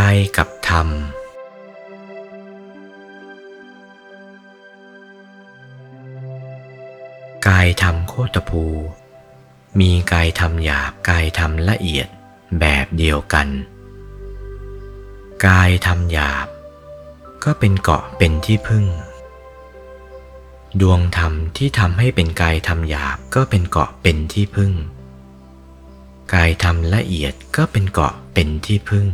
ายกับธรรม กายธรรมโคตภู มีกายธรรมหยาบกายธรรมละเอียดแบบเดียวกัน กายธรรมหยาบ ก็เป็นเกาะเป็นที่พึ่ง ดวงธรรมที่ทำให้เป็นกายธรรมหยาบก็เป็นเกาะเป็นที่พึ่งกายธรรมละเอียดก็เป็นเกาะเป็นที่พึ่ง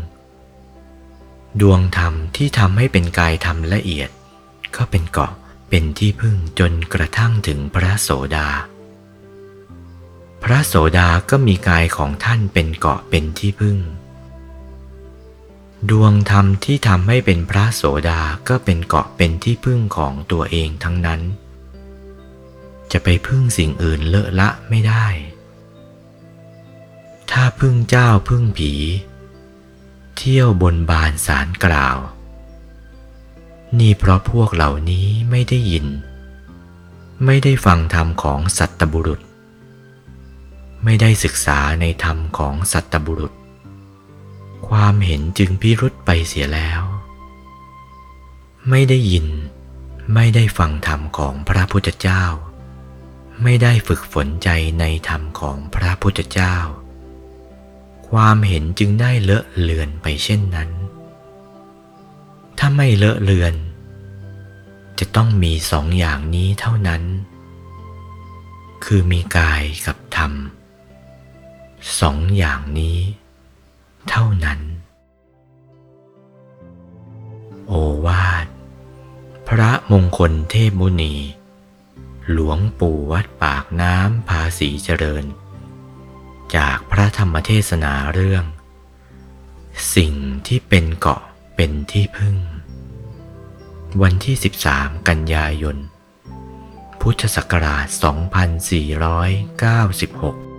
ดวงธรรมที่ทำให้เป็นกายธรรมละเอียด ก็เป็นเกาะเป็นที่พึ่งจนกระทั่งถึงพระโสดา พระโสดาก็มีกายของท่านเป็นเกาะเป็นที่พึ่ง ดวงธรรมที่ทำให้เป็นพระโสดาก็เป็นเกาะเป็นที่พึ่งของตัวเองทั้งนั้น จะไปพึ่งสิ่งอื่นเลอะละไม่ได้ ถ้าพึ่งเจ้าพึ่งผี เที่ยวบนบานสารกล่าว นี่เพราะพวกเหล่านี้ไม่ได้ยิน ไม่ได้ฟังธรรมของสัตบุรุษ ไม่ได้ศึกษาในธรรมของสัตบุรุษ ความเห็นจึงพิรุษไปเสียแล้ว ไม่ได้ยิน ไม่ได้ฟังธรรมของพระพุทธเจ้า ไม่ได้ฝึกฝนใจในธรรมของพระพุทธเจ้า ความเห็นจึงได้เลอะเลือนไปเช่นนั้น ถ้าไม่เลอะเลือน จะต้องมีสองอย่างนี้เท่านั้น คือมีกายกับธรรม สองอย่างนี้ เท่านั้น โอวาท พระมงคลเทพมุนี หลวงปู่วัดปากน้ำภาษีเจริญ จากพระธรรมเทศนาเรื่อง สิ่งที่เป็นเกาะเป็นที่พึ่ง วันที่ 13 กันยายน พุทธศักราช 2496